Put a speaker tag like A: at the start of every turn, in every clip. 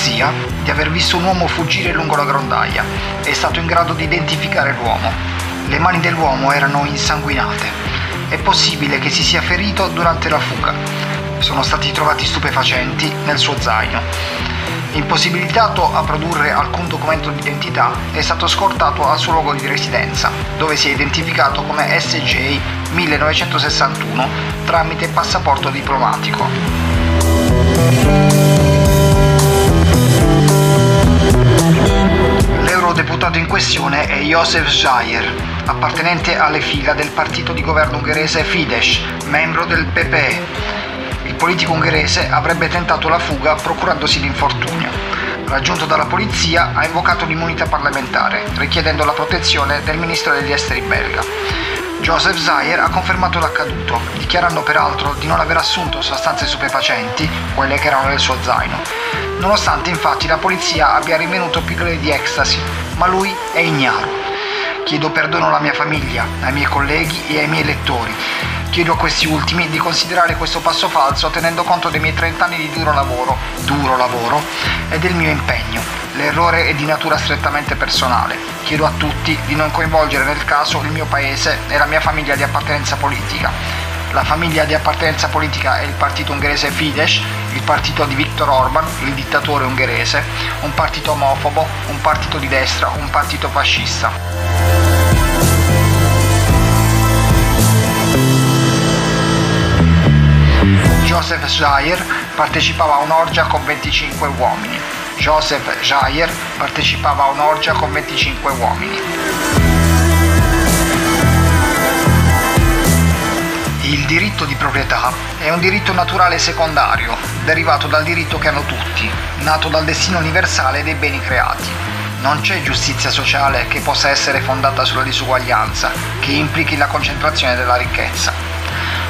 A: Polizia di aver visto un uomo fuggire lungo la grondaia è stato in grado di identificare l'uomo. Le mani dell'uomo erano insanguinate. È possibile che si sia ferito durante la fuga. Sono stati trovati stupefacenti nel suo zaino. Impossibilitato a produrre alcun documento d'identità, è stato scortato al suo luogo di residenza, dove si è identificato come SJ 1961 tramite passaporto diplomatico. L'eurodeputato in questione è Josef Zayer, appartenente alle fila del partito di governo ungherese Fidesz, membro del PPE. Il politico ungherese avrebbe tentato la fuga procurandosi l'infortunio. Raggiunto dalla polizia, ha invocato l'immunità parlamentare, richiedendo la protezione del ministro degli esteri belga. Joseph Zayer ha confermato l'accaduto, dichiarando peraltro di non aver assunto sostanze stupefacenti, quelle che erano nel suo zaino, nonostante infatti la polizia abbia rinvenuto pillole di ecstasy, ma lui è ignaro. Chiedo perdono alla mia famiglia, ai miei colleghi e ai miei lettori. Chiedo a questi ultimi di considerare questo passo falso tenendo conto dei miei 30 anni di duro lavoro, duro lavoro, e del mio impegno. L'errore è di natura strettamente personale. Chiedo a tutti di non coinvolgere nel caso il mio paese e la mia famiglia di appartenenza politica. La famiglia di appartenenza politica è il partito ungherese Fidesz, il partito di Viktor Orban, il dittatore ungherese, un partito omofobo, un partito di destra, un partito fascista. Joseph Jair partecipava a un'orgia con 25 uomini. Joseph Jair partecipava a un'orgia con 25 uomini. Il diritto di proprietà è un diritto naturale secondario, derivato dal diritto che hanno tutti, nato dal destino universale dei beni creati. Non c'è giustizia sociale che possa essere fondata sulla disuguaglianza, che implichi la concentrazione della ricchezza.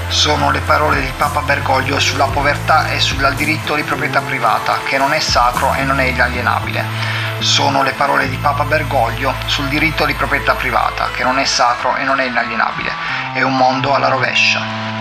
A: Sono le parole di Papa Bergoglio sulla povertà e sul diritto di proprietà privata, che non è sacro e non è inalienabile. Sono le parole di Papa Bergoglio sul diritto di proprietà privata, che non è sacro e non è inalienabile. È un mondo alla rovescia.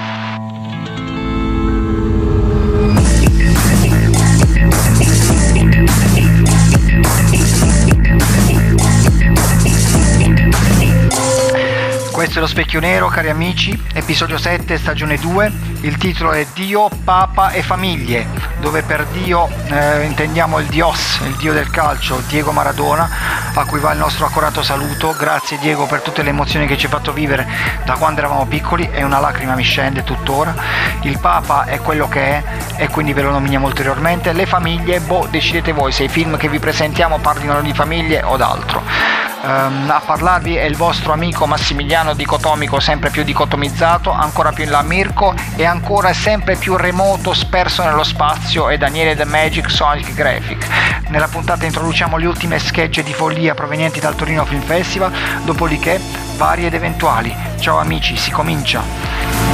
A: Questo è lo Specchio Nero, cari amici, episodio 7, stagione 2. Il titolo è Dio, Papa e Famiglie, dove per Dio eh, intendiamo il Dios, il Dio del calcio, Diego Maradona, a cui va il nostro accorato saluto. Grazie Diego per tutte le emozioni che ci hai fatto vivere da quando eravamo piccoli e una lacrima mi scende tuttora. Il Papa è quello che è e quindi ve lo nominiamo ulteriormente. Le famiglie, boh, decidete voi se i film che vi presentiamo parlino di famiglie o d'altro. Um, a parlarvi è il vostro amico Massimiliano dicotomico sempre più dicotomizzato, ancora più in là Mirko e ancora sempre più remoto, sperso nello spazio è Daniele The Magic Sonic Graphic. Nella puntata introduciamo le ultime sketch di follia provenienti dal Torino Film Festival, dopodiché vari ed eventuali. Ciao amici, si comincia!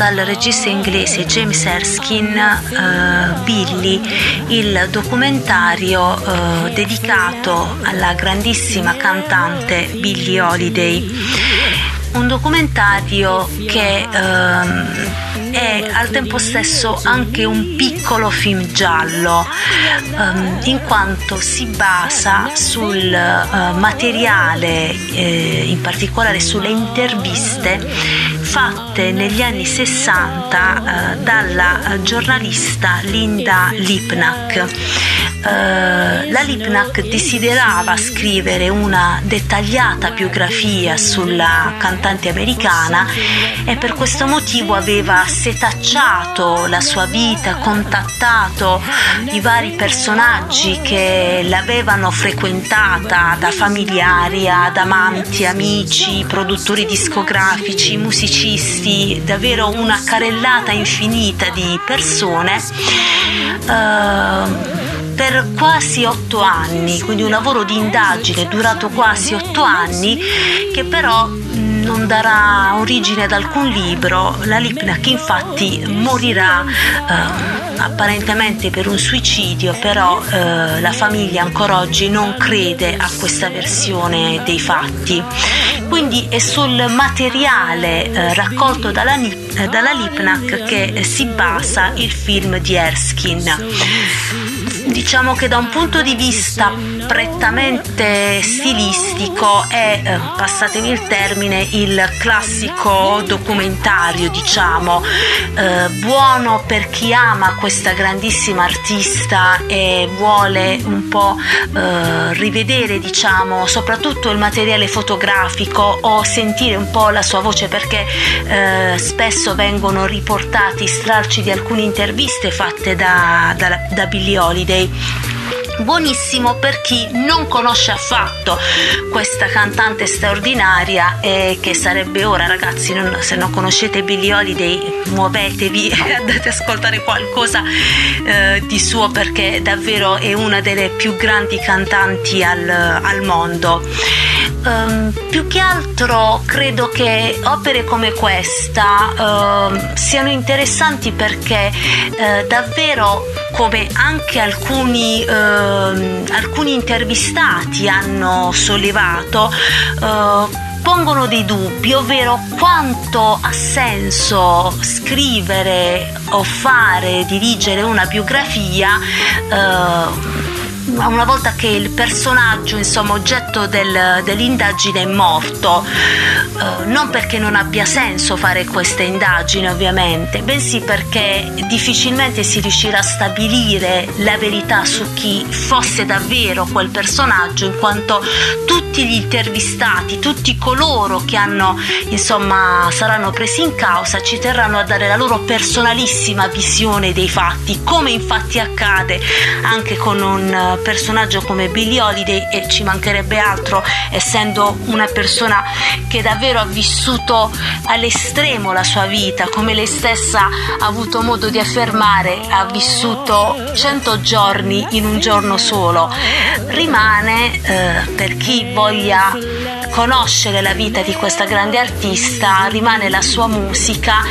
B: Dal regista inglese James Erskine, uh, Billy, il documentario uh, dedicato alla grandissima cantante Billie Holiday. Un documentario che uh, è al tempo stesso anche un piccolo film giallo, um, in quanto si basa sul uh, materiale, eh, in particolare sulle interviste fatte negli anni 60 eh, dalla giornalista Linda Lipnack. Uh, la Lipnack desiderava scrivere una dettagliata biografia sulla cantante americana e per questo motivo aveva setacciato la sua vita, contattato i vari personaggi che l'avevano frequentata, da familiari ad amanti, amici, produttori discografici, musicisti, davvero una carellata infinita di persone. Uh, per quasi otto anni, quindi un lavoro di indagine durato quasi otto anni che però non darà origine ad alcun libro. La Lipnack infatti morirà eh, apparentemente per un suicidio, però eh, la famiglia ancora oggi non crede a questa versione dei fatti. Quindi è sul materiale eh, raccolto dalla, dalla Lipnack che si basa il film di Erskine diciamo che da un punto di vista prettamente stilistico è, eh, passatemi il termine, il classico documentario, diciamo, eh, buono per chi ama questa grandissima artista e vuole un po' eh, rivedere, diciamo, soprattutto il materiale fotografico o sentire un po' la sua voce perché eh, spesso vengono riportati stralci di alcune interviste fatte da, da, da Billie Holiday buonissimo per chi non conosce affatto questa cantante straordinaria e che sarebbe ora ragazzi non, se non conoscete Billie Holiday muovetevi e andate ad ascoltare qualcosa eh, di suo perché davvero è una delle più grandi cantanti al, al mondo. Um, più che altro credo che opere come questa uh, siano interessanti perché uh, davvero come anche alcuni, uh, alcuni intervistati hanno sollevato pongono dei dubbi, ovvero quanto ha senso scrivere o fare, dirigere una biografia eh, una volta che il personaggio, insomma, oggetto del, dell'indagine è morto, eh, non perché non abbia senso fare questa indagine ovviamente, bensì perché difficilmente si riuscirà a stabilire la verità su chi fosse davvero quel personaggio, in quanto tutti gli intervistati, tutti coloro che hanno, insomma, saranno presi in causa, ci terranno a dare la loro personalissima visione dei fatti, come infatti accade anche con un personaggio come Billie Holiday e ci mancherebbe altro essendo una persona che davvero ha vissuto all'estremo la sua vita, come lei stessa ha avuto modo di affermare, ha vissuto 100 giorni in un giorno solo. Rimane eh, per chi voglia conoscere la vita di questa grande artista, rimane la sua musica,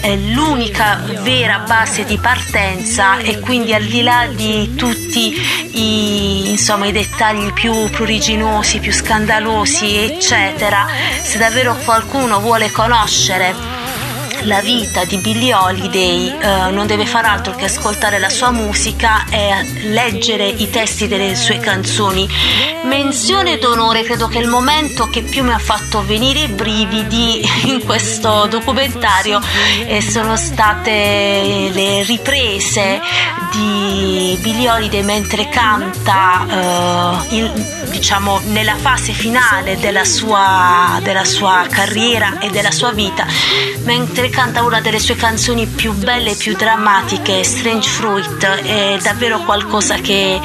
B: eh, l'unica vera base di partenza e quindi al di là di tutti i, insomma, i dettagli più pruriginosi, più scandalosi, eccetera, se davvero qualcuno vuole conoscere la vita di Billie Holiday eh, non deve far altro che ascoltare la sua musica e leggere i testi delle sue canzoni. Menzione d'onore, credo che il momento che più mi ha fatto venire i brividi in questo documentario eh, sono state le riprese di Billie Holiday mentre canta eh, in, diciamo nella fase finale della sua, della sua carriera e della sua vita mentre canta una delle sue canzoni più belle e più drammatiche, Strange Fruit, è davvero qualcosa che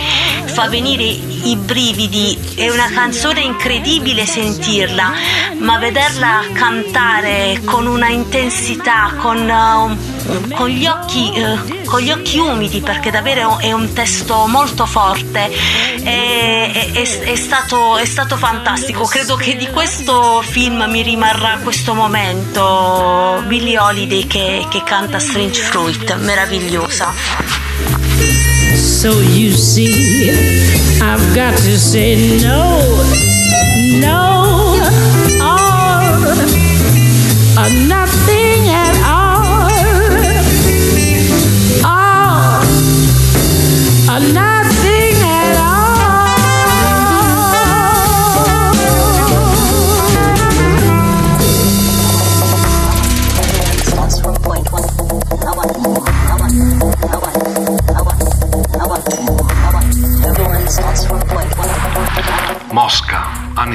B: fa venire i brividi, è una canzone incredibile sentirla, ma vederla cantare con una intensità, con uh, con gli occhi, eh, con gli occhi umidi perché davvero è un testo molto forte. È, è, è, stato, è stato fantastico. Credo che di questo film mi rimarrà questo momento. Billie Holiday che, che canta Strange Fruit, meravigliosa. So you see, I've got to say no, no, or, or nothing at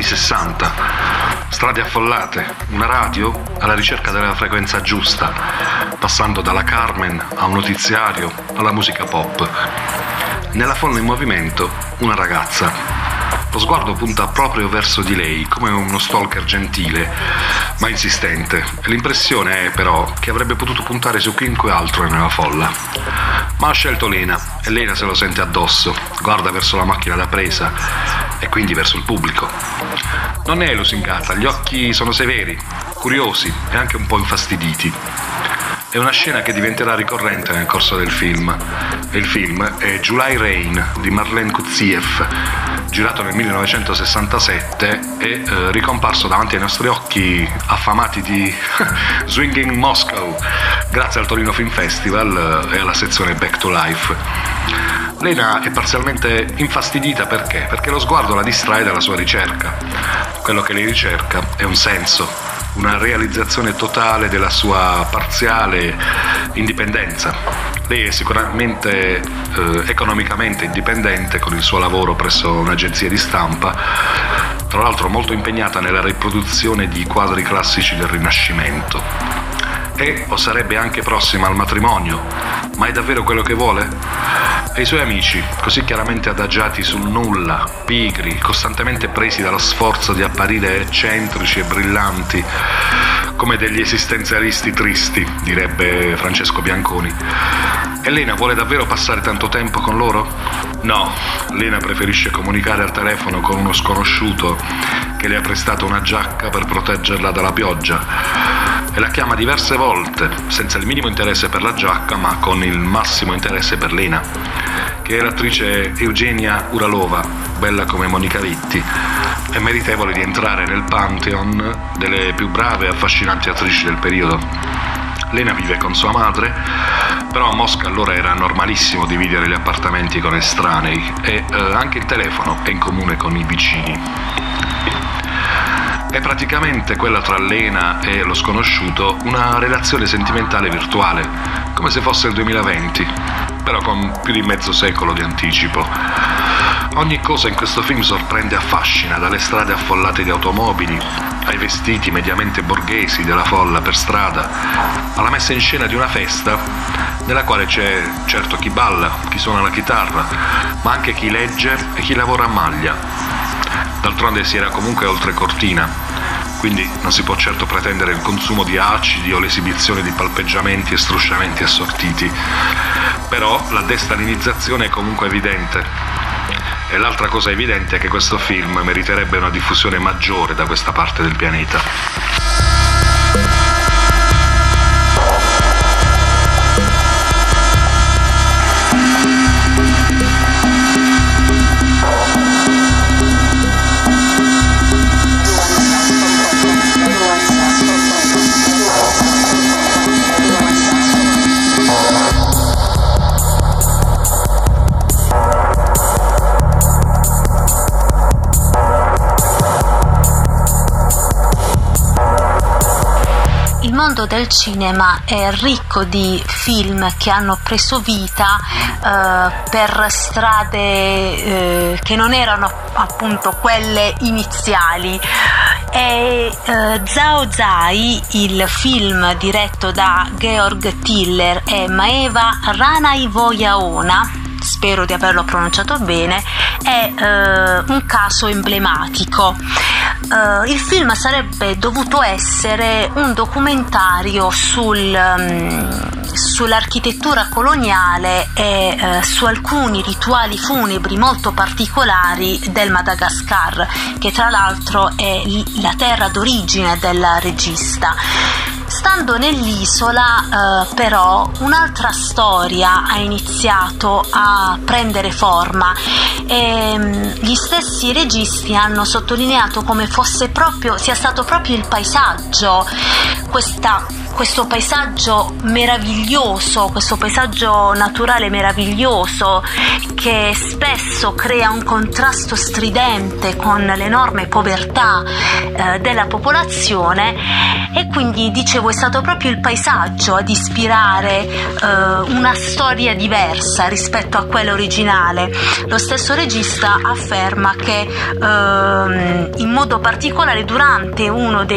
C: 60, strade affollate, una radio alla ricerca della frequenza giusta, passando dalla Carmen a un notiziario alla musica pop. Nella folla in movimento una ragazza. Lo sguardo punta proprio verso di lei, come uno stalker gentile, ma insistente. L'impressione è però che avrebbe potuto puntare su chiunque altro nella folla. Ma ha scelto Lena e Lena se lo sente addosso, guarda verso la macchina da presa e quindi verso il pubblico. Non è lusingata, gli occhi sono severi, curiosi e anche un po' infastiditi. È una scena che diventerà ricorrente nel corso del film. il film è July Rain di Marlene Kuziev, girato nel 1967 e eh, ricomparso davanti ai nostri occhi affamati di Swinging Moscow, grazie al Torino Film Festival eh, e alla sezione Back to Life. Lena è parzialmente infastidita perché? Perché lo sguardo la distrae dalla sua ricerca. Quello che lei ricerca è un senso, una realizzazione totale della sua parziale indipendenza. Lei è sicuramente eh, economicamente indipendente con il suo lavoro presso un'agenzia di stampa, tra l'altro molto impegnata nella riproduzione di quadri classici del Rinascimento. E o sarebbe anche prossima al matrimonio, ma è davvero quello che vuole? E i suoi amici, così chiaramente adagiati sul nulla, pigri, costantemente presi dallo sforzo di apparire eccentrici e brillanti, come degli esistenzialisti tristi, direbbe Francesco Bianconi. E Lena vuole davvero passare tanto tempo con loro? No, Lena preferisce comunicare al telefono con uno sconosciuto che le ha prestato una giacca per proteggerla dalla pioggia e la chiama diverse volte, senza il minimo interesse per la giacca, ma con il massimo interesse per Lena, che è l'attrice Eugenia Uralova, bella come Monica Vitti, e meritevole di entrare nel pantheon delle più brave e affascinanti attrici del periodo. Lena vive con sua madre, però a Mosca allora era normalissimo dividere gli appartamenti con estranei e eh, anche il telefono è in comune con i vicini. È praticamente quella tra Lena e lo sconosciuto una relazione sentimentale virtuale, come se fosse il 2020, però con più di mezzo secolo di anticipo. Ogni cosa in questo film sorprende e affascina, dalle strade affollate di automobili, ai vestiti mediamente borghesi della folla per strada, alla messa in scena di una festa nella quale c'è certo chi balla, chi suona la chitarra, ma anche chi legge e chi lavora a maglia. D'altronde si era comunque oltre cortina, quindi non si può certo pretendere il consumo di acidi o l'esibizione di palpeggiamenti e strusciamenti assortiti. Però la destalinizzazione è comunque evidente. E l'altra cosa evidente è che questo film meriterebbe una diffusione maggiore da questa parte del pianeta.
B: Mondo del cinema è ricco di film che hanno preso vita eh, per strade eh, che non erano appunto quelle iniziali. E eh, Zhao Zai, il film diretto da Georg Tiller e Maeva Ranaivoyaona, spero di averlo pronunciato bene, è eh, un caso emblematico. Uh, il film sarebbe dovuto essere un documentario sul, um, sull'architettura coloniale e eh, su alcuni rituali funebri molto particolari del Madagascar, che tra l'altro è la terra d'origine del regista. Stando nell'isola eh, però un'altra storia ha iniziato a prendere forma. E mm, gli stessi registi hanno sottolineato come fosse proprio, sia stato proprio il paesaggio questa questo paesaggio meraviglioso, questo paesaggio naturale meraviglioso che spesso crea un contrasto stridente con l'enorme povertà eh, della popolazione. E quindi dicevo è stato proprio il paesaggio ad ispirare eh, una storia diversa rispetto a quella originale. Lo stesso regista afferma che eh, in modo particolare durante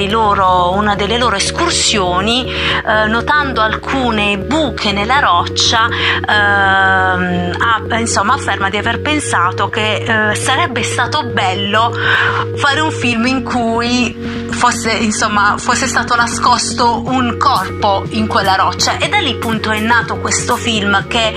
B: loro, una delle loro escursioni eh, notando alcune buche nella roccia, ehm, ha, insomma, afferma di aver pensato che eh, sarebbe stato bello fare un film in cui fosse, insomma, fosse stato nascosto un corpo in quella roccia. E da lì appunto è nato questo film che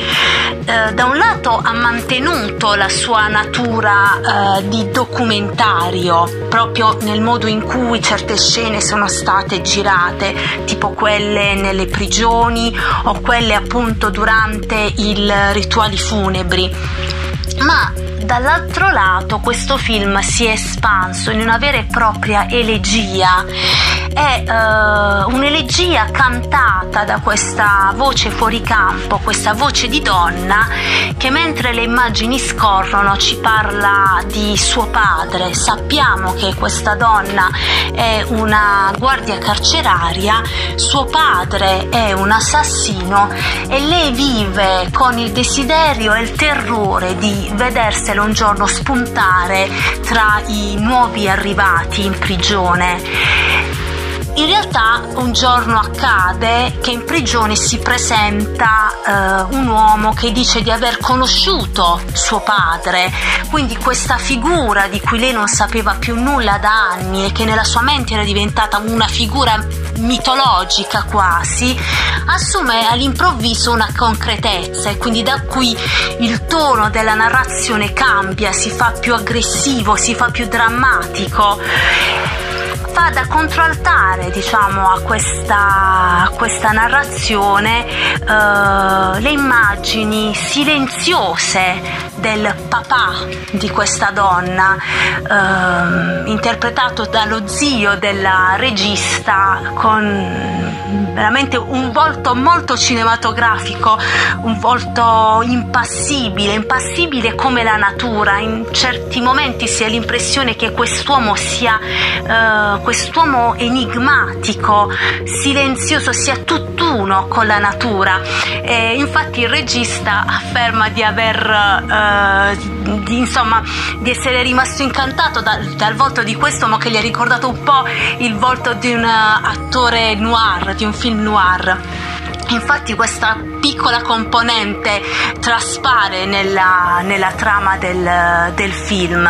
B: eh, da un lato ha mantenuto la sua natura eh, di documentario proprio nel modo in cui certe scene sono state girate tipo quelle nelle prigioni o quelle appunto durante i rituali funebri. Ma dall'altro lato questo film si è espanso in una vera e propria elegia è uh, un'elegia cantata da questa voce fuori campo, questa voce di donna che mentre le immagini scorrono ci parla di suo padre. Sappiamo che questa donna è una guardia carceraria, suo padre è un assassino e lei vive con il desiderio e il terrore di vederselo un giorno spuntare tra i nuovi arrivati in prigione. In realtà un giorno accade che in prigione si presenta eh, un uomo che dice di aver conosciuto suo padre, quindi questa figura di cui lei non sapeva più nulla da anni e che nella sua mente era diventata una figura mitologica quasi, assume all'improvviso una concretezza e quindi da qui il tono della narrazione cambia, si fa più aggressivo, si fa più drammatico fa da contraltare diciamo, a, questa, a questa narrazione eh, le immagini silenziose del papà di questa donna, eh, interpretato dallo zio della regista con veramente un volto molto cinematografico, un volto impassibile, impassibile come la natura. In certi momenti si ha l'impressione che quest'uomo sia eh, quest'uomo enigmatico, silenzioso, sia tutt'uno con la natura. E infatti il regista afferma di aver, eh, di, insomma, di essere rimasto incantato dal, dal volto di quest'uomo che gli ha ricordato un po' il volto di un attore noir, di un film noir. Infatti questa piccola componente traspare nella, nella trama del, del film.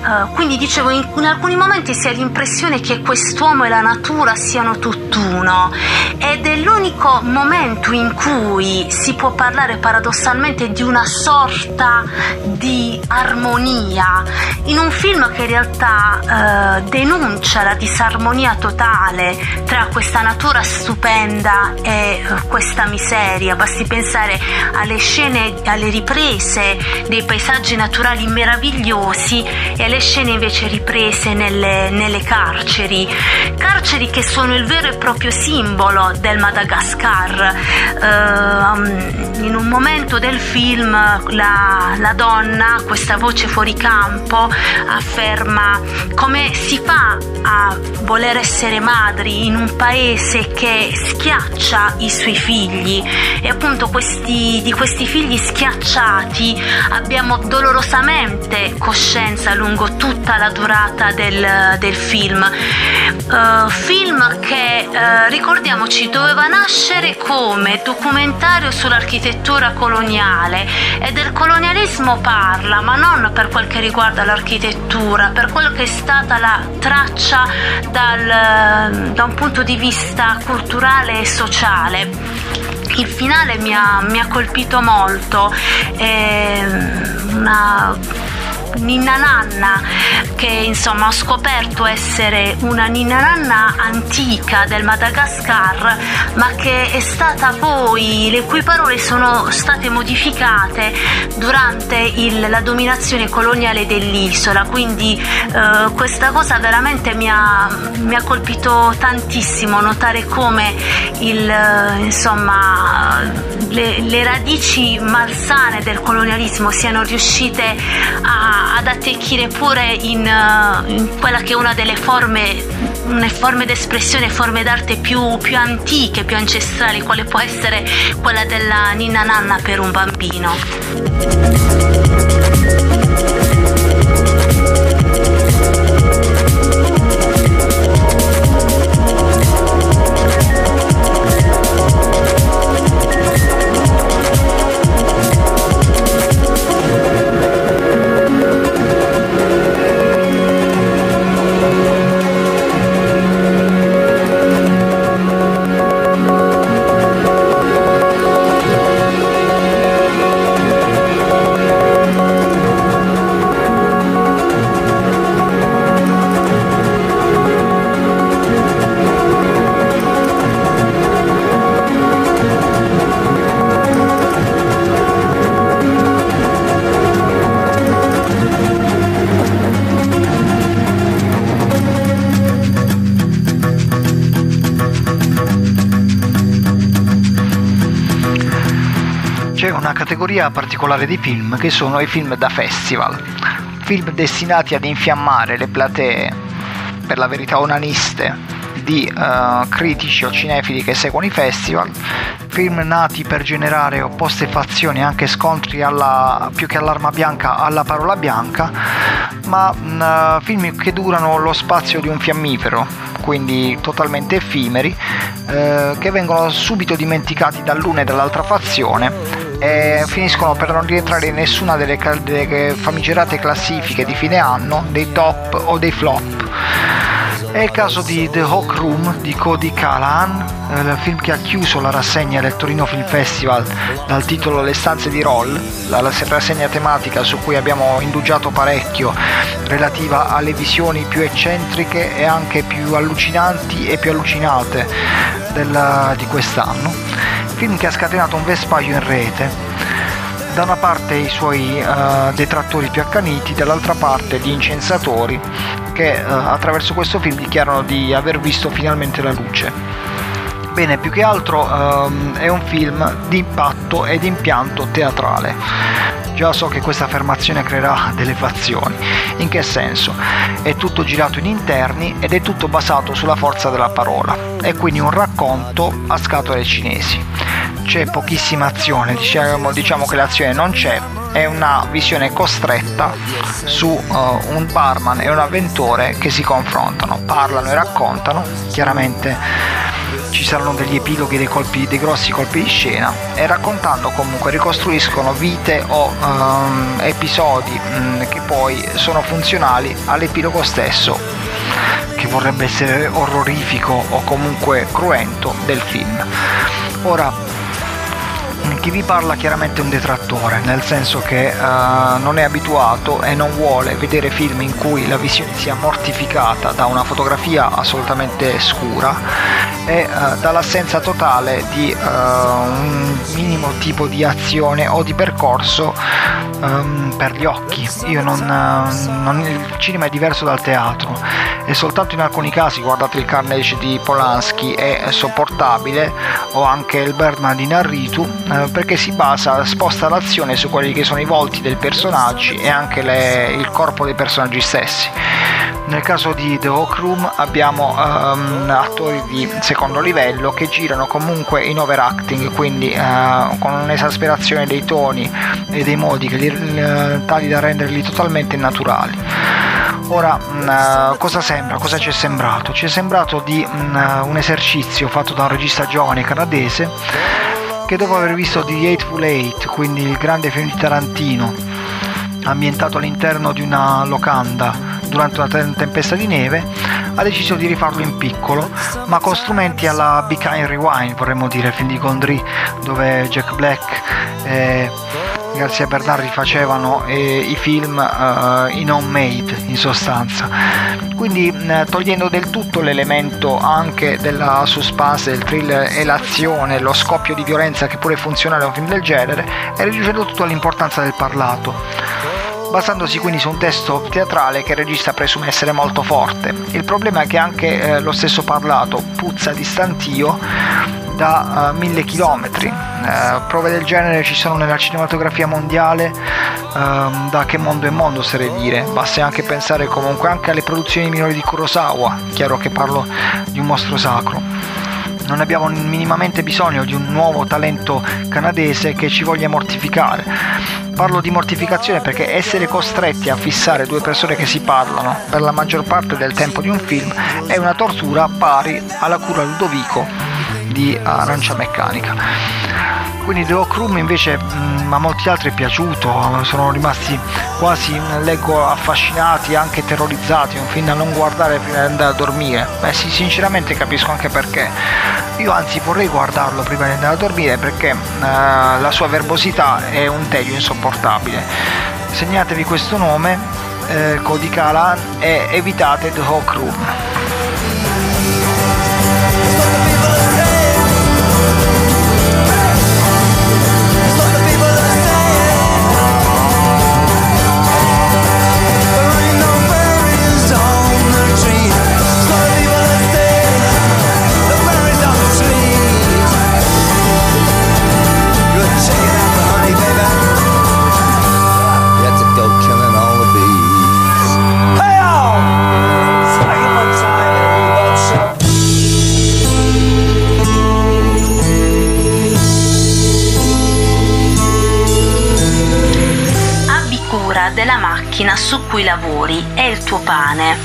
B: Uh, quindi dicevo, in, in, alcuni momenti si ha l'impressione che quest'uomo e la natura siano tutt'uno. Ed è l'unico momento in cui si può parlare paradossalmente di una sorta di armonia. In un film che in realtà uh, denuncia la disarmonia totale tra questa natura stupenda e uh, questa miseria storia, basti pensare alle scene, alle riprese dei paesaggi naturali meravigliosi e alle scene invece riprese nelle, nelle carceri, carceri che sono il vero e proprio simbolo del Madagascar. Uh, in un momento del film la, la donna, questa voce fuori campo, afferma come si fa a voler essere madri in un paese che schiaccia i suoi figli e appunto questi, di questi figli schiacciati abbiamo dolorosamente coscienza lungo tutta la durata del, del film. Uh, film che uh, ricordiamoci doveva nascere come documentario sull'architettura coloniale e del colonialismo parla, ma non per quel che riguarda l'architettura, per quello che è stata la traccia dal, da un punto di vista culturale e sociale il finale mi ha, mi ha colpito molto. È una ninna nanna che insomma ho scoperto essere una ninna nanna antica del Madagascar ma che è stata poi le cui parole sono state modificate durante il, la dominazione coloniale dell'isola. Quindi eh, questa cosa veramente mi ha, mi ha, colpito tantissimo notare come il, insomma le, le radici malsane del colonialismo siano riuscite a ad attecchire pure in, uh, in, quella che è una delle forme, forme d'espressione, forme d'arte più, più, antiche, più ancestrali, quale può essere quella della ninna nanna per un bambino.
A: Categoria particolare di film che sono i film da festival, film destinati ad infiammare le platee, per la verità onaniste, di uh, critici o cinefili che seguono i festival, film nati per generare opposte fazioni, anche scontri alla, più che all'arma bianca alla parola bianca, ma uh, film che durano lo spazio di un fiammifero, quindi totalmente effimeri, uh, che vengono subito dimenticati dall'una e dall'altra fazione e finiscono per non rientrare in nessuna delle, delle famigerate classifiche di fine anno, dei top o dei flop. È il caso di The Hawk Room di Cody Callahan, eh, il film che ha chiuso la rassegna del Torino Film Festival dal titolo Le stanze di Roll, la rassegna tematica su cui abbiamo indugiato parecchio, relativa alle visioni più eccentriche e anche più allucinanti e più allucinate del, di quest'anno film che ha scatenato un vespaio in rete. Da una parte i suoi uh, detrattori più accaniti, dall'altra parte gli incensatori che uh, attraverso questo film dichiarano di aver visto finalmente la luce. Bene, più che altro um, è un film di impatto e di impianto teatrale Già so che questa affermazione creerà delle fazioni. In che senso? È tutto girato in interni ed è tutto basato sulla forza della parola. È quindi un racconto a scatole cinesi. C'è pochissima azione, diciamo, diciamo che l'azione non c'è, è una visione costretta su uh, un barman e un avventore che si confrontano, parlano e raccontano, chiaramente ci saranno degli epiloghi dei, colpi, dei grossi colpi di scena e raccontando comunque ricostruiscono vite o um, episodi um, che poi sono funzionali all'epilogo stesso che vorrebbe essere orrorifico o comunque cruento del film. Ora, chi vi parla chiaramente un detrattore, nel senso che uh, non è abituato e non vuole vedere film in cui la visione sia mortificata da una fotografia assolutamente scura e uh, dall'assenza totale di uh, un minimo tipo di azione o di percorso um, per gli occhi. Non, non, il cinema è diverso dal teatro e soltanto in alcuni casi, guardate il Carnage di Polanski, è sopportabile o anche il Birdman di Narritu perché si basa, sposta l'azione su quelli che sono i volti dei personaggi e anche le, il corpo dei personaggi stessi. Nel caso di The Hawk Room abbiamo um, attori di secondo livello che girano comunque in overacting, quindi uh, con un'esasperazione dei toni e dei modi li, uh, tali da renderli totalmente naturali. Ora, uh, cosa sembra? Cosa ci è sembrato? Ci è sembrato di uh, un esercizio fatto da un regista giovane canadese che dopo aver visto The Eightful Eight, quindi il grande film di Tarantino, ambientato all'interno di una locanda durante una tempesta di neve, ha deciso di rifarlo in piccolo, ma con strumenti alla Be Kind Rewind, vorremmo dire, il film di Gondry, dove Jack Black e Garzia Bernardi facevano eh, i film eh, in homemade in sostanza. Quindi eh, togliendo del tutto l'elemento anche della suspense, del thriller e l'azione, lo scoppio di violenza che pure funzionale a un film del genere e riducendo tutto all'importanza del parlato basandosi quindi su un testo teatrale che il regista presume essere molto forte. Il problema è che anche eh, lo stesso parlato puzza di stantio da uh, mille chilometri. Uh, prove del genere ci sono nella cinematografia mondiale uh, da che mondo è mondo, oserei dire. Basta anche pensare comunque anche alle produzioni minori di Kurosawa, chiaro che parlo di un mostro sacro non abbiamo minimamente bisogno di un nuovo talento canadese che ci voglia mortificare. Parlo di mortificazione perché essere costretti a fissare due persone che si parlano per la maggior parte del tempo di un film è una tortura pari alla cura Ludovico di Arancia Meccanica. Quindi The Rock Room invece mh, mm, a molti altri è piaciuto, sono rimasti quasi, leggo, affascinati, anche terrorizzati, un film da non guardare prima di andare a dormire. Beh sì, sinceramente capisco anche perché. Io anzi vorrei guardarlo prima di andare a dormire perché uh, la sua verbosità è un tedio insopportabile. Segnatevi questo nome, eh, Cody Calan e evitate The Hawk Room.
B: Macchina su cui lavori è il tuo pane.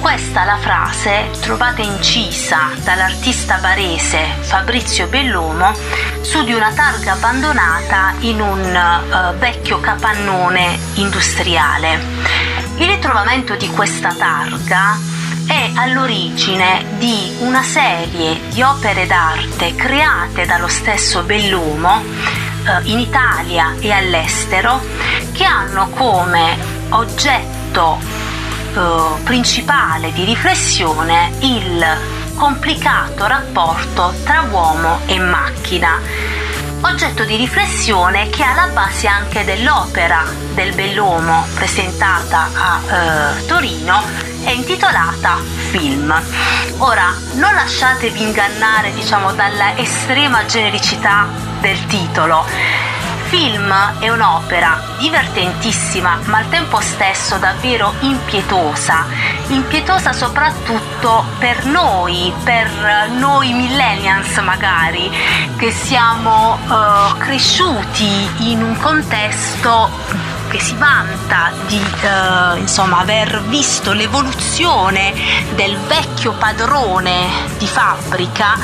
B: Questa la frase trovata incisa dall'artista barese Fabrizio Bellomo su di una targa abbandonata in un uh, vecchio capannone industriale. Il ritrovamento di questa targa è all'origine di una serie di opere d'arte create dallo stesso Bellomo eh, in Italia e all'estero che hanno come oggetto eh, principale di riflessione il complicato rapporto tra uomo e macchina. Oggetto di riflessione che è alla base anche dell'opera del Bellomo presentata a eh, Torino è intitolata Film. Ora, non lasciatevi ingannare, diciamo, dalla estrema genericità del titolo film è un'opera divertentissima ma al tempo stesso davvero impietosa, impietosa soprattutto per noi, per noi millennials magari, che siamo uh, cresciuti in un contesto che si vanta di eh, insomma, aver visto l'evoluzione del vecchio padrone di fabbrica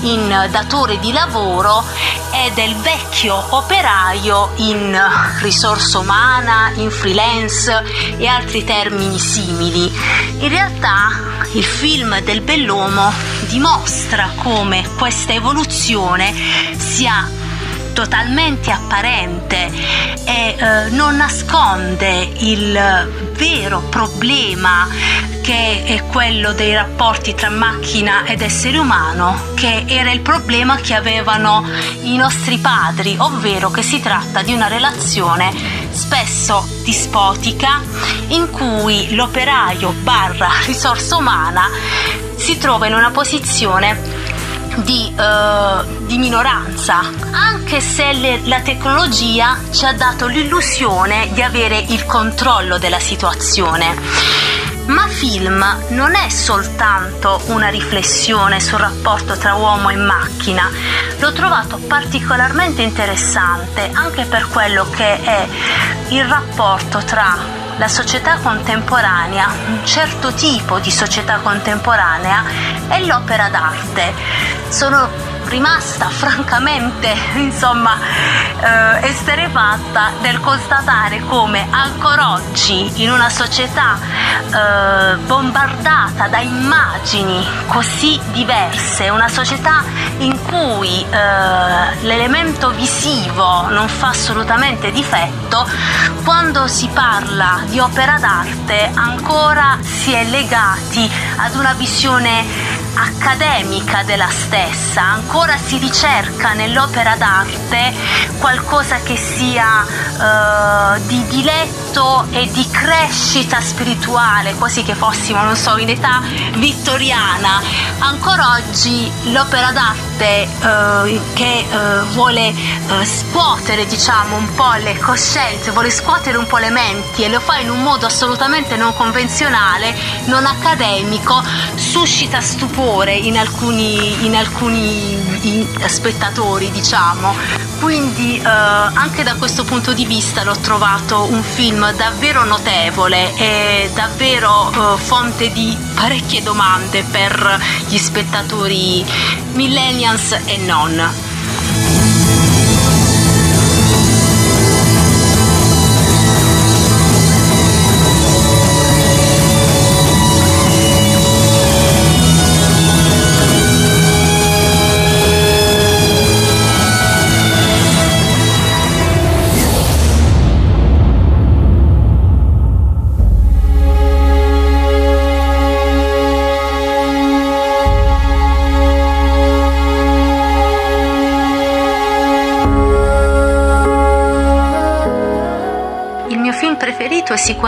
B: in datore di lavoro e del vecchio operaio in risorsa umana, in freelance e altri termini simili. In realtà il film del Bellomo dimostra come questa evoluzione sia totalmente apparente e eh, non nasconde il vero problema che è quello dei rapporti tra macchina ed essere umano, che era il problema che avevano i nostri padri, ovvero che si tratta di una relazione spesso dispotica in cui l'operaio barra risorsa umana si trova in una posizione di, uh, di minoranza, anche se le, la tecnologia ci ha dato l'illusione di avere il controllo della situazione. Ma film non è soltanto una riflessione sul rapporto tra uomo e macchina, l'ho trovato particolarmente interessante anche per quello che è il rapporto tra la società contemporanea, un certo tipo di società contemporanea e l'opera d'arte. Sono rimasta francamente, insomma, eh, esterefatta del constatare come ancora oggi in una società eh, bombardata da immagini così diverse, una società in cui eh, l'elemento visivo non fa assolutamente difetto, quando si parla di opera d'arte ancora si è legati ad una visione accademica della stessa, ancora si ricerca nell'opera d'arte qualcosa che sia uh, di diletto e di crescita spirituale, quasi che fossimo, non so, in età vittoriana. Ancora oggi l'opera d'arte uh, che uh, vuole scuotere, diciamo, un po' le coscienze, vuole scuotere un po' le menti e lo fa in un modo assolutamente non convenzionale, non accademico, suscita stupore favore in alcuni, in alcuni spettatori, diciamo. Quindi eh, anche da questo punto di vista l'ho trovato un film davvero notevole e davvero eh, fonte di parecchie domande per gli spettatori millennials e non.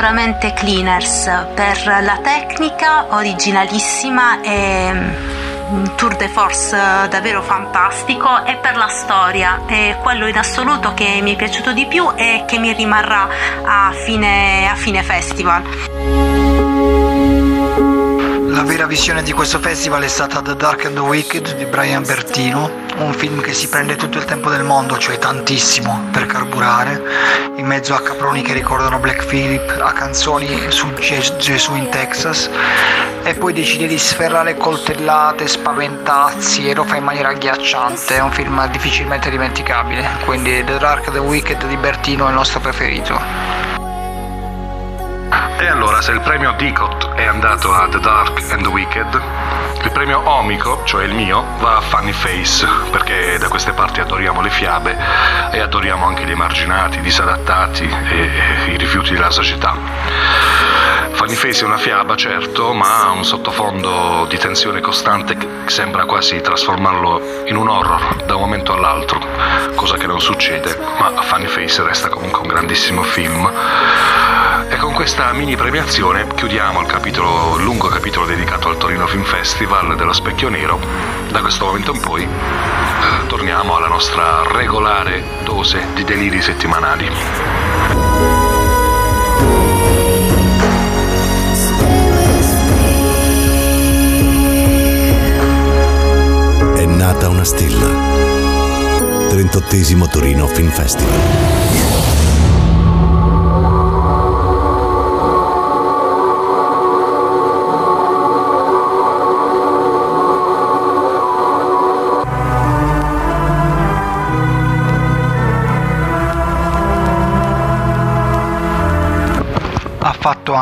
B: Sicuramente Cleaners per la tecnica originalissima e un mm, tour de force davvero fantastico e per la storia è quello in assoluto che mi è piaciuto di più e che mi rimarrà a fine, a fine festival.
A: La vera visione di questo festival è stata The Dark and the Wicked di Brian Bertino, un film che si prende tutto il tempo del mondo, cioè tantissimo, per carburare, in mezzo a caproni che ricordano Black Phillip, a canzoni su Gesù in Texas, e poi decide di sferrare coltellate, spaventazzi e lo fa in maniera agghiacciante, è un film difficilmente dimenticabile, quindi The Dark the Wicked di Bertino è il nostro preferito.
C: E allora, se il premio Dicot è andato a The Dark and the Wicked, il premio Omico, cioè il mio, va a Funny Face, perché da queste parti adoriamo le fiabe e adoriamo anche gli emarginati, i disadattati e i rifiuti della società. Funny Face è una fiaba, certo, ma ha un sottofondo di tensione costante che sembra quasi trasformarlo in un horror da un momento all'altro, cosa che non succede, ma Funny Face resta comunque un grandissimo film e con questa mini premiazione chiudiamo il, capitolo, lungo capitolo dedicato al Torino Film Festival dello Specchio Nero. Da questo momento in poi eh, torniamo alla nostra regolare dose di deliri settimanali.
D: È nata una stella. 38 Torino Film Festival.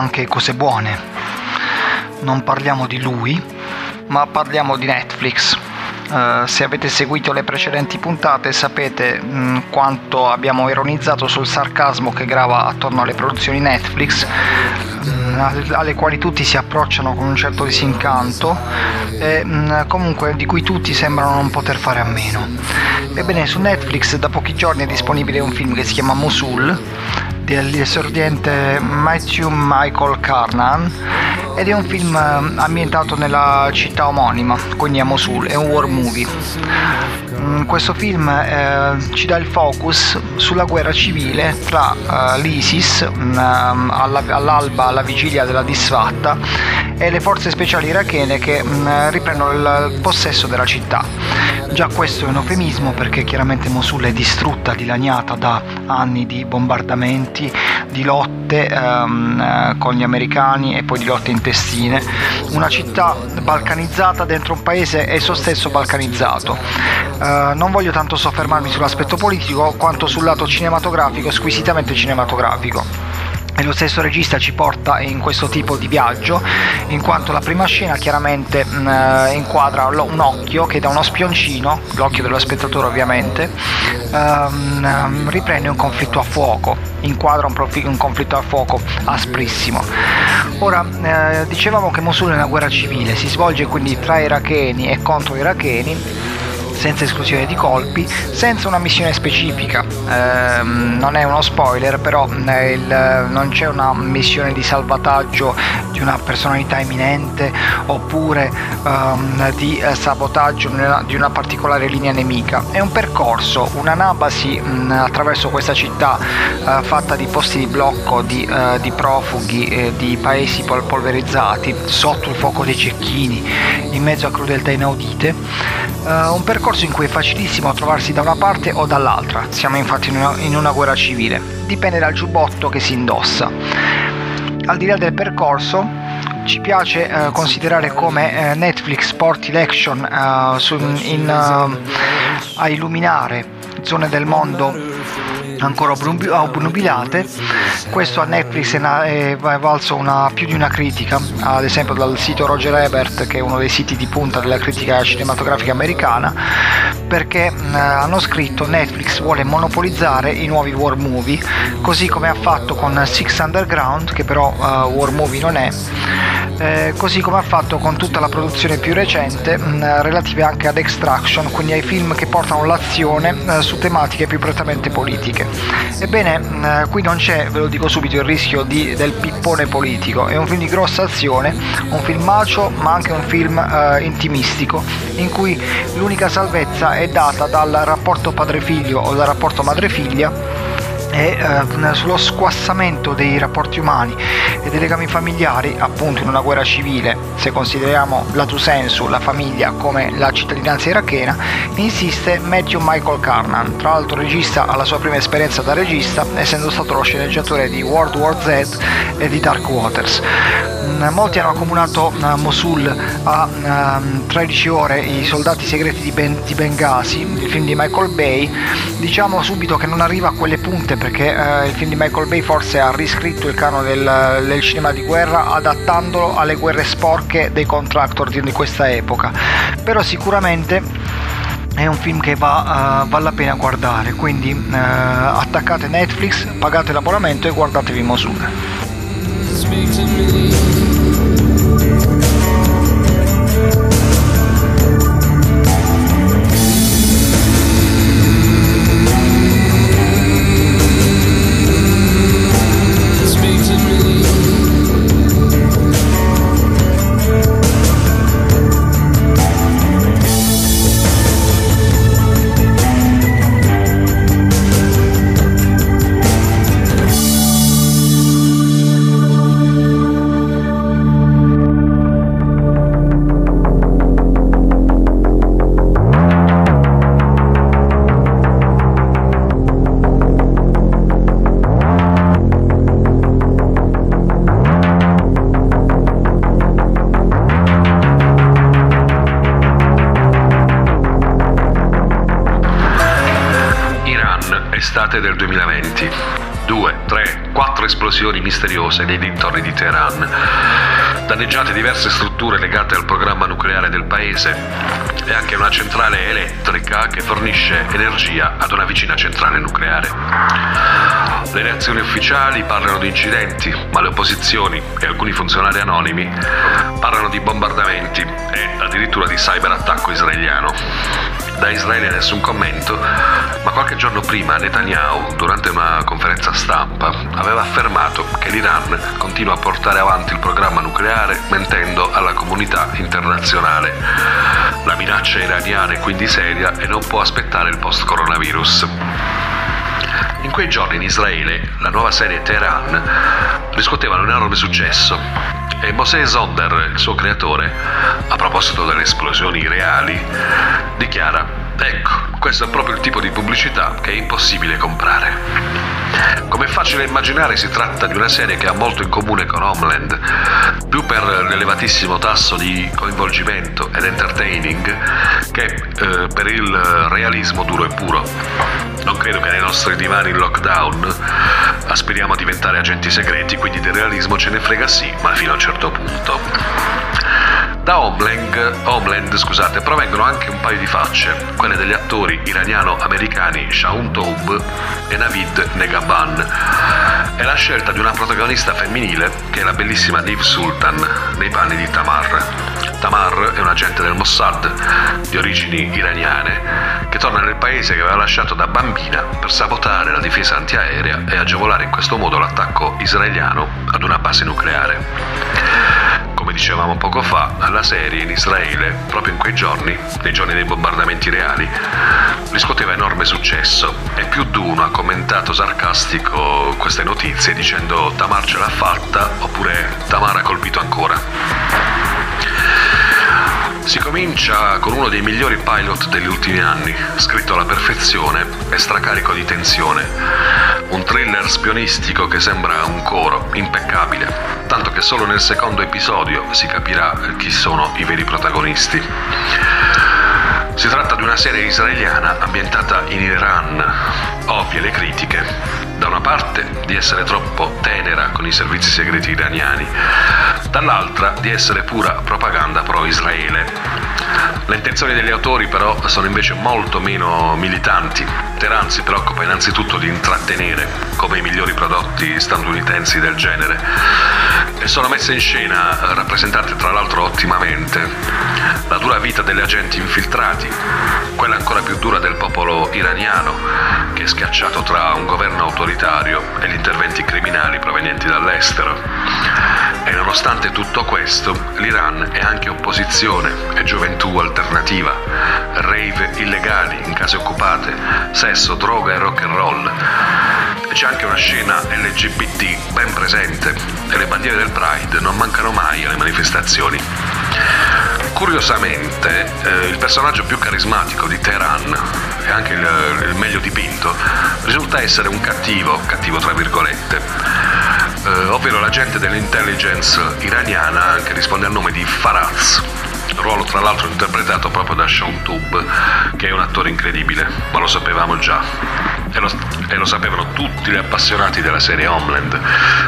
A: Anche cose buone. Non parliamo di lui, ma parliamo di Netflix. Uh, se avete seguito le precedenti puntate sapete mh, mm, quanto abbiamo ironizzato sul sarcasmo che grava attorno alle produzioni Netflix mh, mm, alle quali tutti si approcciano con un certo disincanto e mh, mm, comunque di cui tutti sembrano non poter fare a meno. Ebbene su Netflix da pochi giorni è disponibile un film che si chiama Mosul dell'esordiente Matthew Michael Carnan ed è un film eh, ambientato nella città omonima, quindi a Mosul, è un war movie. Mm, questo film eh, ci dà il focus sulla guerra civile tra uh, l'ISIS um, alla, all'alba, alla vigilia della disfatta e le forze speciali irachene che um, riprendono il possesso della città. Già questo è un eufemismo perché chiaramente Mosul è distrutta, dilaniata da anni di bombardamenti di lotte ehm, con gli americani e poi di lotte intestine, una città balcanizzata dentro un paese esso stesso balcanizzato. Eh, non voglio tanto soffermarmi sull'aspetto politico quanto sul lato cinematografico, squisitamente cinematografico. E lo stesso regista ci porta in questo tipo di viaggio, in quanto la prima scena chiaramente mh, eh, inquadra un occhio che da uno spioncino, l'occhio dello spettatore ovviamente, ehm, riprende un conflitto a fuoco, inquadra un, profi- un conflitto a fuoco asprissimo. Ora, eh, dicevamo che Mosul è una guerra civile, si svolge quindi tra iracheni e contro iracheni senza esclusione di colpi, senza una missione specifica. Eh, non è uno spoiler, però eh, il, non c'è una missione di salvataggio di una personalità eminente oppure ehm, di eh, sabotaggio di una particolare linea nemica. È un percorso, una nabasi mh, attraverso questa città eh, fatta di posti di blocco, di, eh, di profughi, di paesi pol- polverizzati, sotto il fuoco dei cecchini, in mezzo a crudeltà inaudite. un percorso percorso in cui è facilissimo trovarsi da una parte o dall'altra, siamo infatti in una, in una guerra civile, dipende dal giubbotto che si indossa. Al di là del percorso, ci piace eh, considerare come eh, Netflix porti l'action eh, su, in, eh, a illuminare zone del mondo ancora obnubilate. Questo a Netflix è valso una, più di una critica, ad esempio dal sito Roger Ebert, che è uno dei siti di punta della critica cinematografica americana, perché eh, hanno scritto Netflix vuole monopolizzare i nuovi war movie, così come ha fatto con Six Underground, che però uh, war movie non è, eh, così come ha fatto con tutta la produzione più recente mh, relativa anche ad Extraction, quindi ai film che portano l'azione eh, su tematiche più prettamente politiche. Ebbene, mh, qui non c'è, ve lo dico subito, il rischio di, del pippone politico, è un film di grossa azione, un film macio ma anche un film eh, intimistico, in cui l'unica salvezza è data dal rapporto padre-figlio o dal rapporto madre-figlia e eh, sullo squassamento dei rapporti umani e dei legami familiari appunto in una guerra civile se consideriamo lato sensu la famiglia come la cittadinanza irachena insiste Matthew Michael Carnan tra l'altro regista alla sua prima esperienza da regista essendo stato lo sceneggiatore di World War Z e di Dark Waters. Mm, molti hanno accomunato uh, Mosul a uh, ehm, 13 ore i soldati segreti di, ben- di Benghazi il film di Michael Bay. Diciamo subito che non arriva a quelle punte perché eh, il film di Michael Bay forse ha riscritto il canone del, del, cinema di guerra adattandolo alle guerre sporche dei contractor di questa epoca. Però sicuramente è un film che va, uh, vale la pena guardare quindi uh, attaccate Netflix pagate l'abbonamento e guardatevi Mosul
E: estate del 2020. Due, tre, quattro esplosioni misteriose nei dintorni di Teheran. Danneggiate diverse strutture legate al programma nucleare del paese e anche una centrale elettrica che fornisce energia ad una vicina centrale nucleare. Le reazioni ufficiali parlano di incidenti, ma le opposizioni e alcuni funzionari anonimi parlano di bombardamenti e addirittura di cyberattacco israeliano. Da Israele nessun commento, ma qualche giorno prima Netanyahu, durante una conferenza stampa, aveva affermato che l'Iran continua a portare avanti il programma nucleare mentendo alla comunità internazionale. La minaccia iraniana è quindi seria e non può aspettare il post-coronavirus. In quei giorni in Israele la nuova serie Teheran riscuoteva un enorme successo e Mosè Zonder, il suo creatore, a proposito delle esplosioni reali, dichiara, ecco, questo è proprio il tipo di pubblicità che è impossibile comprare. Come è facile immaginare si tratta di una serie che ha molto in comune con Homeland, più per l'elevatissimo tasso di coinvolgimento ed entertaining che eh, per il realismo duro e puro. Non credo che nei nostri divani in lockdown aspiriamo a diventare agenti segreti, quindi del realismo ce ne frega sì, ma fino a un certo punto. Da Homeland, Homeland scusate, provengono anche un paio di facce, quelle degli attori iraniano-americani Shaun Taub e Navid Negaban. È la scelta di una protagonista femminile che è la bellissima Niv Sultan nei panni di Tamar. Tamar è un agente del Mossad di origini iraniane che torna nel paese che aveva lasciato da bambina per sabotare la difesa antiaerea e agevolare in questo modo l'attacco israeliano ad una base nucleare come dicevamo poco fa, la serie in Israele, proprio in quei giorni, nei giorni dei bombardamenti reali, riscuoteva enorme successo e più di uno ha commentato sarcastico queste notizie dicendo Tamar ce l'ha fatta oppure Tamar ha colpito ancora. Si comincia con uno dei migliori pilot degli ultimi anni, scritto alla perfezione e stracarico di tensione. Un thriller spionistico che sembra un coro, impeccabile, tanto che solo nel secondo episodio si capirà chi sono i veri protagonisti. Si tratta di una serie israeliana ambientata in Iran. Ovvie le critiche. Da una parte di essere troppo tenera con i servizi segreti iraniani, dall'altra di essere pura propaganda pro-Israele. Le intenzioni degli autori però sono invece molto meno militanti. Teheran si preoccupa innanzitutto di intrattenere come i migliori prodotti statunitensi del genere e sono messe in scena, rappresentate tra l'altro ottimamente, la dura vita degli agenti infiltrati, quella ancora più dura del popolo iraniano, che è schiacciato tra un governo autoritario e gli interventi criminali provenienti dall'estero. E nonostante tutto questo, l'Iran è anche opposizione e gioventù alternativa, rave illegali in case occupate, sesso, droga e rock and roll. C'è anche una scena LGBT ben presente e le bandiere del Pride non mancano mai alle manifestazioni. Curiosamente, eh, il personaggio più carismatico di Teheran e anche il, il meglio dipinto risulta essere un cattivo, cattivo tra virgolette, eh, ovvero l'agente dell'intelligence iraniana che risponde al nome di Faraz ruolo tra l'altro interpretato proprio da Sean Tube, che è un attore incredibile, ma lo sapevamo già. E lo, e lo sapevano tutti gli appassionati della serie Homeland.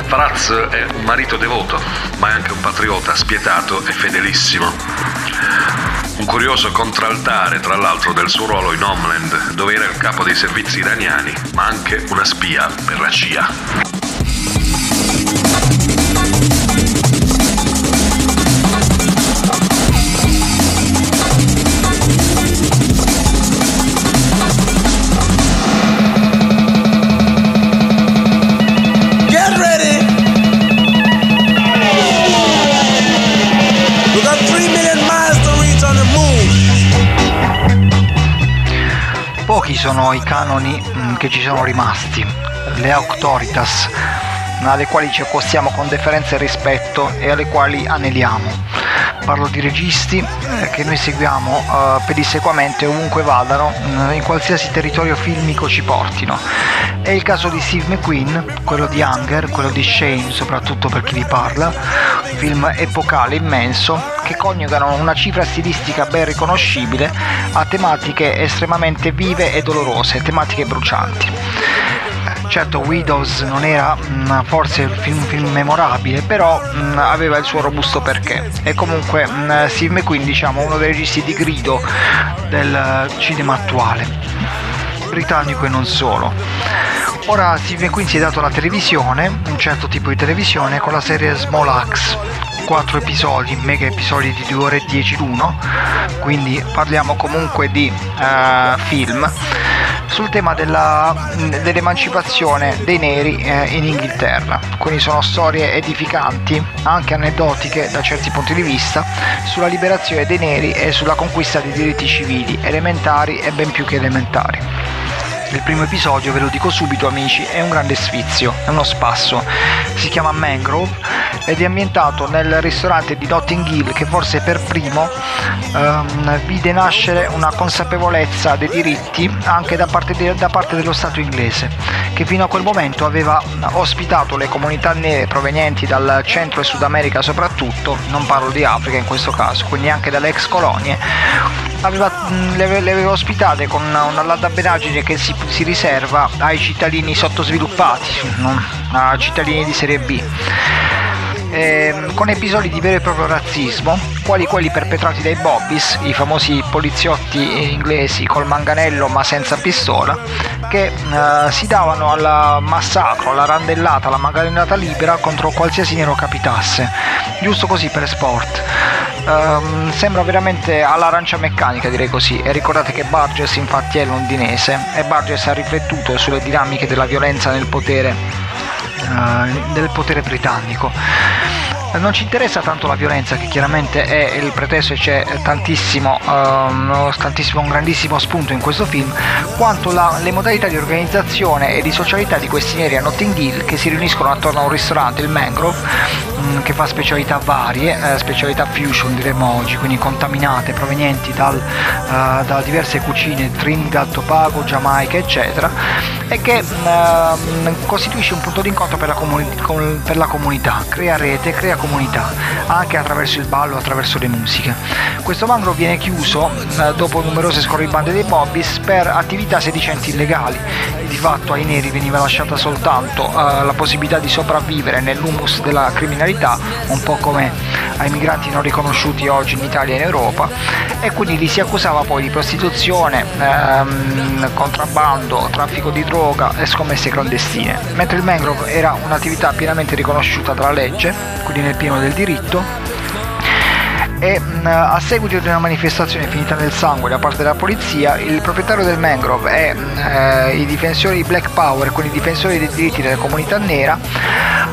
E: Faraz è un marito devoto, ma è anche un patriota spietato e fedelissimo. Un curioso contraltare, tra l'altro, del suo ruolo in Homeland, dove era il capo dei servizi iraniani, ma anche una spia per la CIA.
A: Sono i canoni mm, che ci sono rimasti, le auctoritas, alle quali ci accostiamo con deferenza e rispetto e alle quali aneliamo. Parlo di registi eh, che noi seguiamo eh, pedissequamente ovunque vadano, mm, in qualsiasi territorio filmico ci portino. È il caso di Steve McQueen, quello di Hunger, quello di Shane, soprattutto per chi vi parla, film epocale immenso che coniugano una cifra stilistica ben riconoscibile a tematiche estremamente vive e dolorose, tematiche brucianti. Certo Widows non era mh, mm, forse un film, film, memorabile, però mh, mm, aveva il suo robusto perché. E comunque mh, Steve McQueen diciamo uno dei registi di grido del cinema attuale, britannico e non solo. Ora Steve McQueen si è dato la televisione, un certo tipo di televisione, con la serie Small Axe, 4 episodi, mega episodi di 2 ore e 10 l'uno, quindi parliamo comunque di uh, film sul tema della, dell'emancipazione dei neri eh, in Inghilterra. Quindi sono storie edificanti, anche aneddotiche da certi punti di vista, sulla liberazione dei neri e sulla conquista dei diritti civili, elementari e ben più che elementari. Il primo episodio, ve lo dico subito amici, è un grande sfizio, è uno spasso. Si chiama Mangrove ed è ambientato nel ristorante di Notting Hill che forse per primo ehm, vide nascere una consapevolezza dei diritti anche da parte, de- da parte dello Stato inglese che fino a quel momento aveva ospitato le comunità nere provenienti dal centro e Sud America soprattutto, non parlo di Africa in questo caso, quindi anche dalle ex colonie, aveva, le, le, aveva ospitate con una, una laddabenaggine che si, si, riserva ai cittadini sottosviluppati, non a cittadini di serie B. Eh, con episodi di vero e proprio razzismo, quali quelli perpetrati dai Bobbies, i famosi poliziotti inglesi col manganello ma senza pistola, che eh, si davano al massacro, alla randellata, alla manganellata libera contro qualsiasi nero capitasse, giusto così per sport. Um, sembra veramente all'arancia meccanica direi così e ricordate che Burgess infatti è londinese e Burgess ha riflettuto sulle dinamiche della violenza nel potere, uh, del potere britannico. Non ci interessa tanto la violenza che chiaramente è il pretesto e c'è tantissimo, um, tantissimo un grandissimo spunto in questo film quanto la, le modalità di organizzazione e di socialità di questi neri a Notting Hill che si riuniscono attorno a un ristorante, il Mangrove um, che fa specialità varie, eh, specialità fusion diremmo oggi, quindi contaminate provenienti dal, uh, da diverse cucine Trinidad, Tobago, Giamaica eccetera e che uh, costituisce un punto d'incontro per la, comuni- per la comunità, crea rete, crea comunità, anche attraverso il ballo, attraverso le musiche. Questo mangro viene chiuso eh, dopo numerose scorribande dei Bobbies per attività sedicenti illegali. Di fatto ai neri veniva lasciata soltanto eh, la possibilità di sopravvivere nell'humus della criminalità, un po' come ai migranti non riconosciuti oggi in Italia e in Europa, e quindi li si accusava poi di prostituzione, ehm, contrabbando, traffico di droga e scommesse clandestine, mentre il mangrove era un'attività pienamente riconosciuta dalla legge, quindi nel pieno del diritto e mh, a seguito di una manifestazione finita nel sangue da parte della polizia il proprietario del mangrove e eh, i difensori Black Power, quindi i difensori dei diritti della comunità nera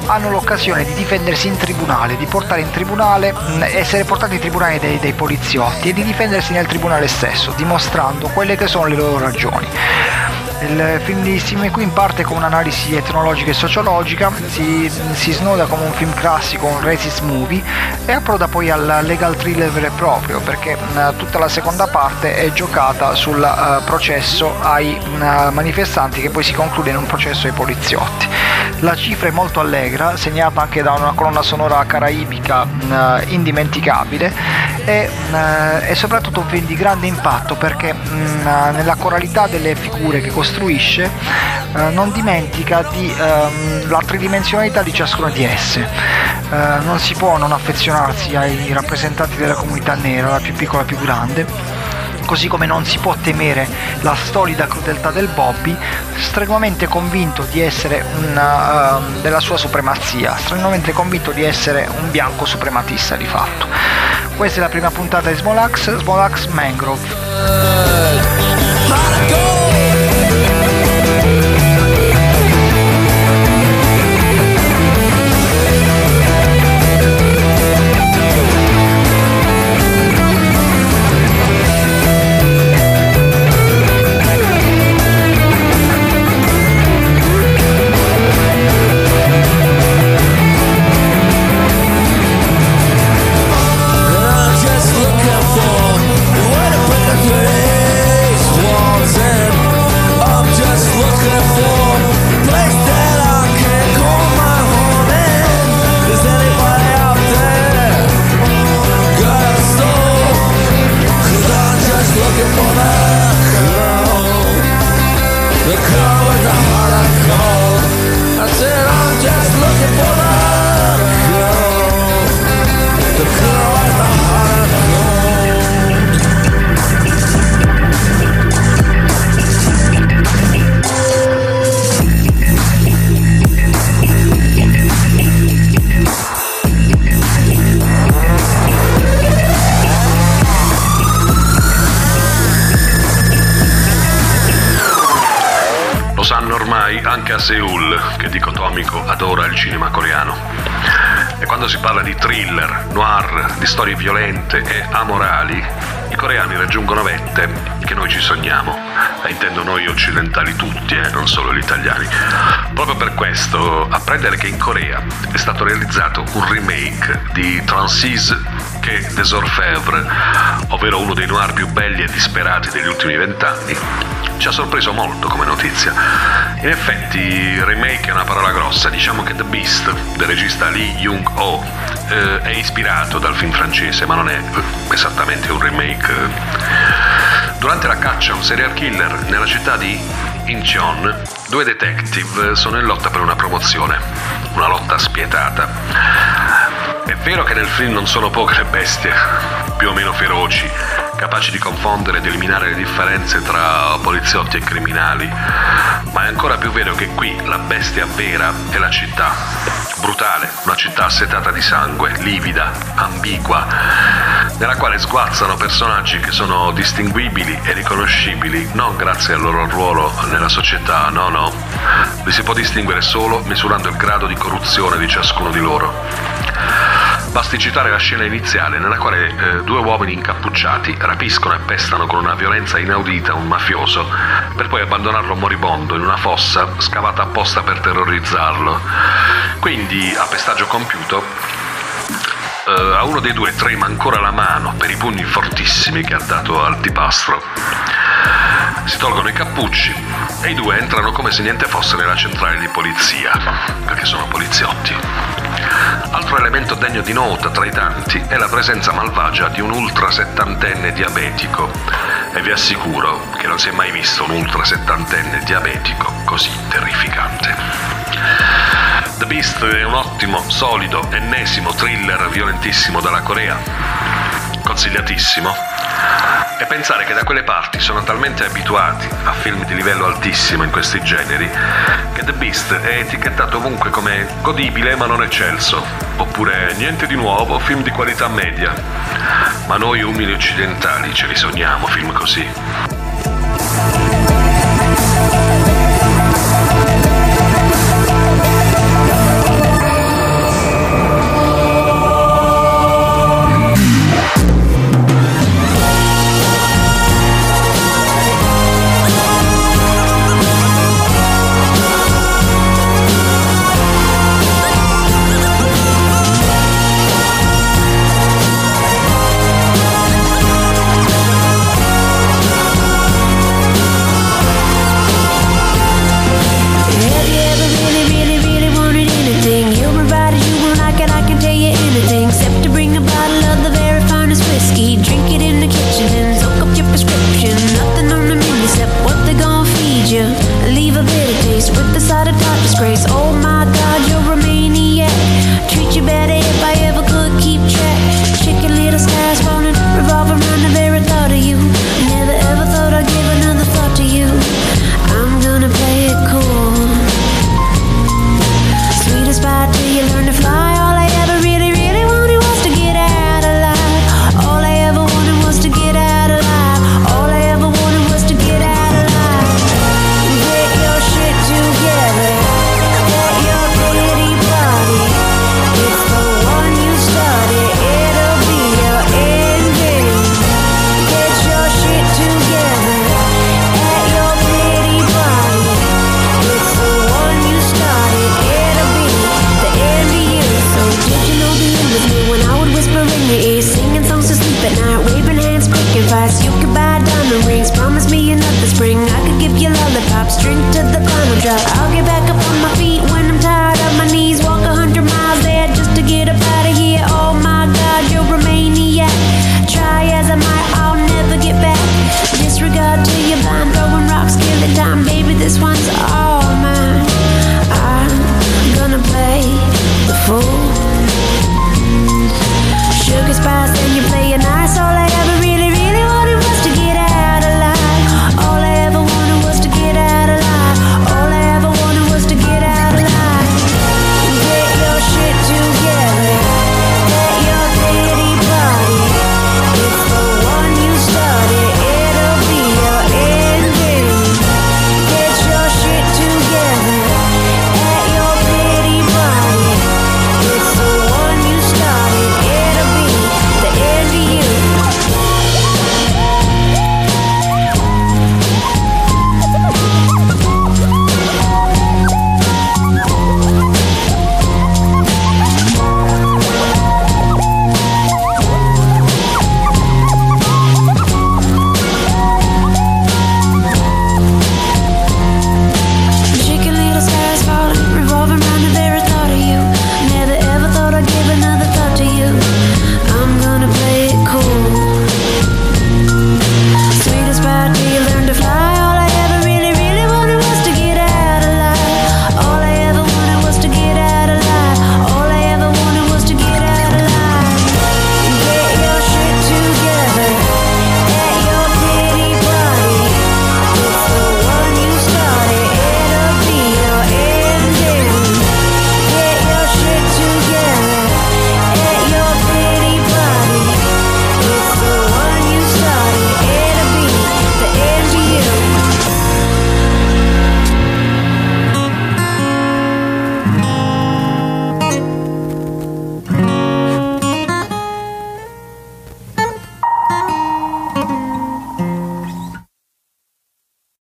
A: hanno l'occasione di difendersi in tribunale, di portare in tribunale, mh, essere portati in tribunale dai, dai poliziotti e di difendersi nel tribunale stesso, dimostrando quelle che sono le loro ragioni. Il film di McQueen parte con un'analisi etnologica e sociologica, si, si, snoda come un film classico, un racist movie e approda poi al legal thriller vero e proprio perché uh, tutta la seconda parte è giocata sul uh, processo ai uh, manifestanti che poi si conclude in un processo ai poliziotti. La cifra è molto allegra, segnata anche da una colonna sonora caraibica indimenticabile e, e, soprattutto un film di grande impatto perché nella coralità delle figure che costruisce eh, non dimentica di, ehm, la tridimensionalità di ciascuna di esse. Eh, non si può non affezionarsi ai rappresentanti della comunità nera, la più piccola la più grande così come non si può temere la stolida crudeltà del Bobby, strenuamente convinto di essere una, uh, della sua supremazia, strenuamente convinto di essere un bianco suprematista di fatto. Questa è la prima puntata di Smolax, Smolax Mangrove.
E: before Seul, che dicotomico adora il cinema coreano. E quando si parla di thriller, noir, di storie violente e amorali, i coreani raggiungono vette che noi ci sogniamo. E intendo noi occidentali tutti, eh, non solo gli italiani. Proprio per questo, apprendere che in Corea è stato realizzato un remake di Transis che des Orfèvres, ovvero uno dei noir più belli e disperati degli ultimi vent'anni, ci ha sorpreso molto come notizia. In effetti, remake è una parola grossa, diciamo che The Beast del regista Lee Jung-ho eh, è ispirato dal film francese, ma non è esattamente un remake. Durante la caccia a un serial killer nella città di Incheon, due detective sono in lotta per una promozione, una lotta spietata. È vero che nel film non sono poche le bestie, più o meno feroci, capaci di confondere ed eliminare le differenze tra poliziotti e criminali, ma è ancora più vero che qui la bestia vera è la città. Brutale, una città assetata di sangue, livida, ambigua, nella quale sguazzano personaggi che sono distinguibili e riconoscibili non grazie al loro ruolo nella società, no, no. Li si può distinguere solo misurando il grado di corruzione di ciascuno di loro. Basti citare la scena iniziale nella quale eh, due uomini incappucciati rapiscono e pestano con una violenza inaudita un mafioso per poi abbandonarlo moribondo in una fossa scavata apposta per terrorizzarlo. Quindi, a pestaggio compiuto, eh, a uno dei due trema ancora la mano per i pugni fortissimi che ha dato al tipastro. Si tolgono i cappucci e i due entrano come se niente fosse nella centrale di polizia, perché sono poliziotti. Altro elemento degno di nota tra i tanti è la presenza malvagia di un ultra settantenne diabetico. E vi assicuro che non si è mai visto un ultra settantenne diabetico così terrificante. The Beast è un ottimo, solido, ennesimo thriller violentissimo dalla Corea. Consigliatissimo. E pensare che da quelle parti sono talmente abituati a film di livello altissimo in questi generi che The Beast è etichettato ovunque come godibile ma non eccelso, oppure niente di nuovo, film di qualità media. Ma noi umili occidentali ce li sogniamo film così.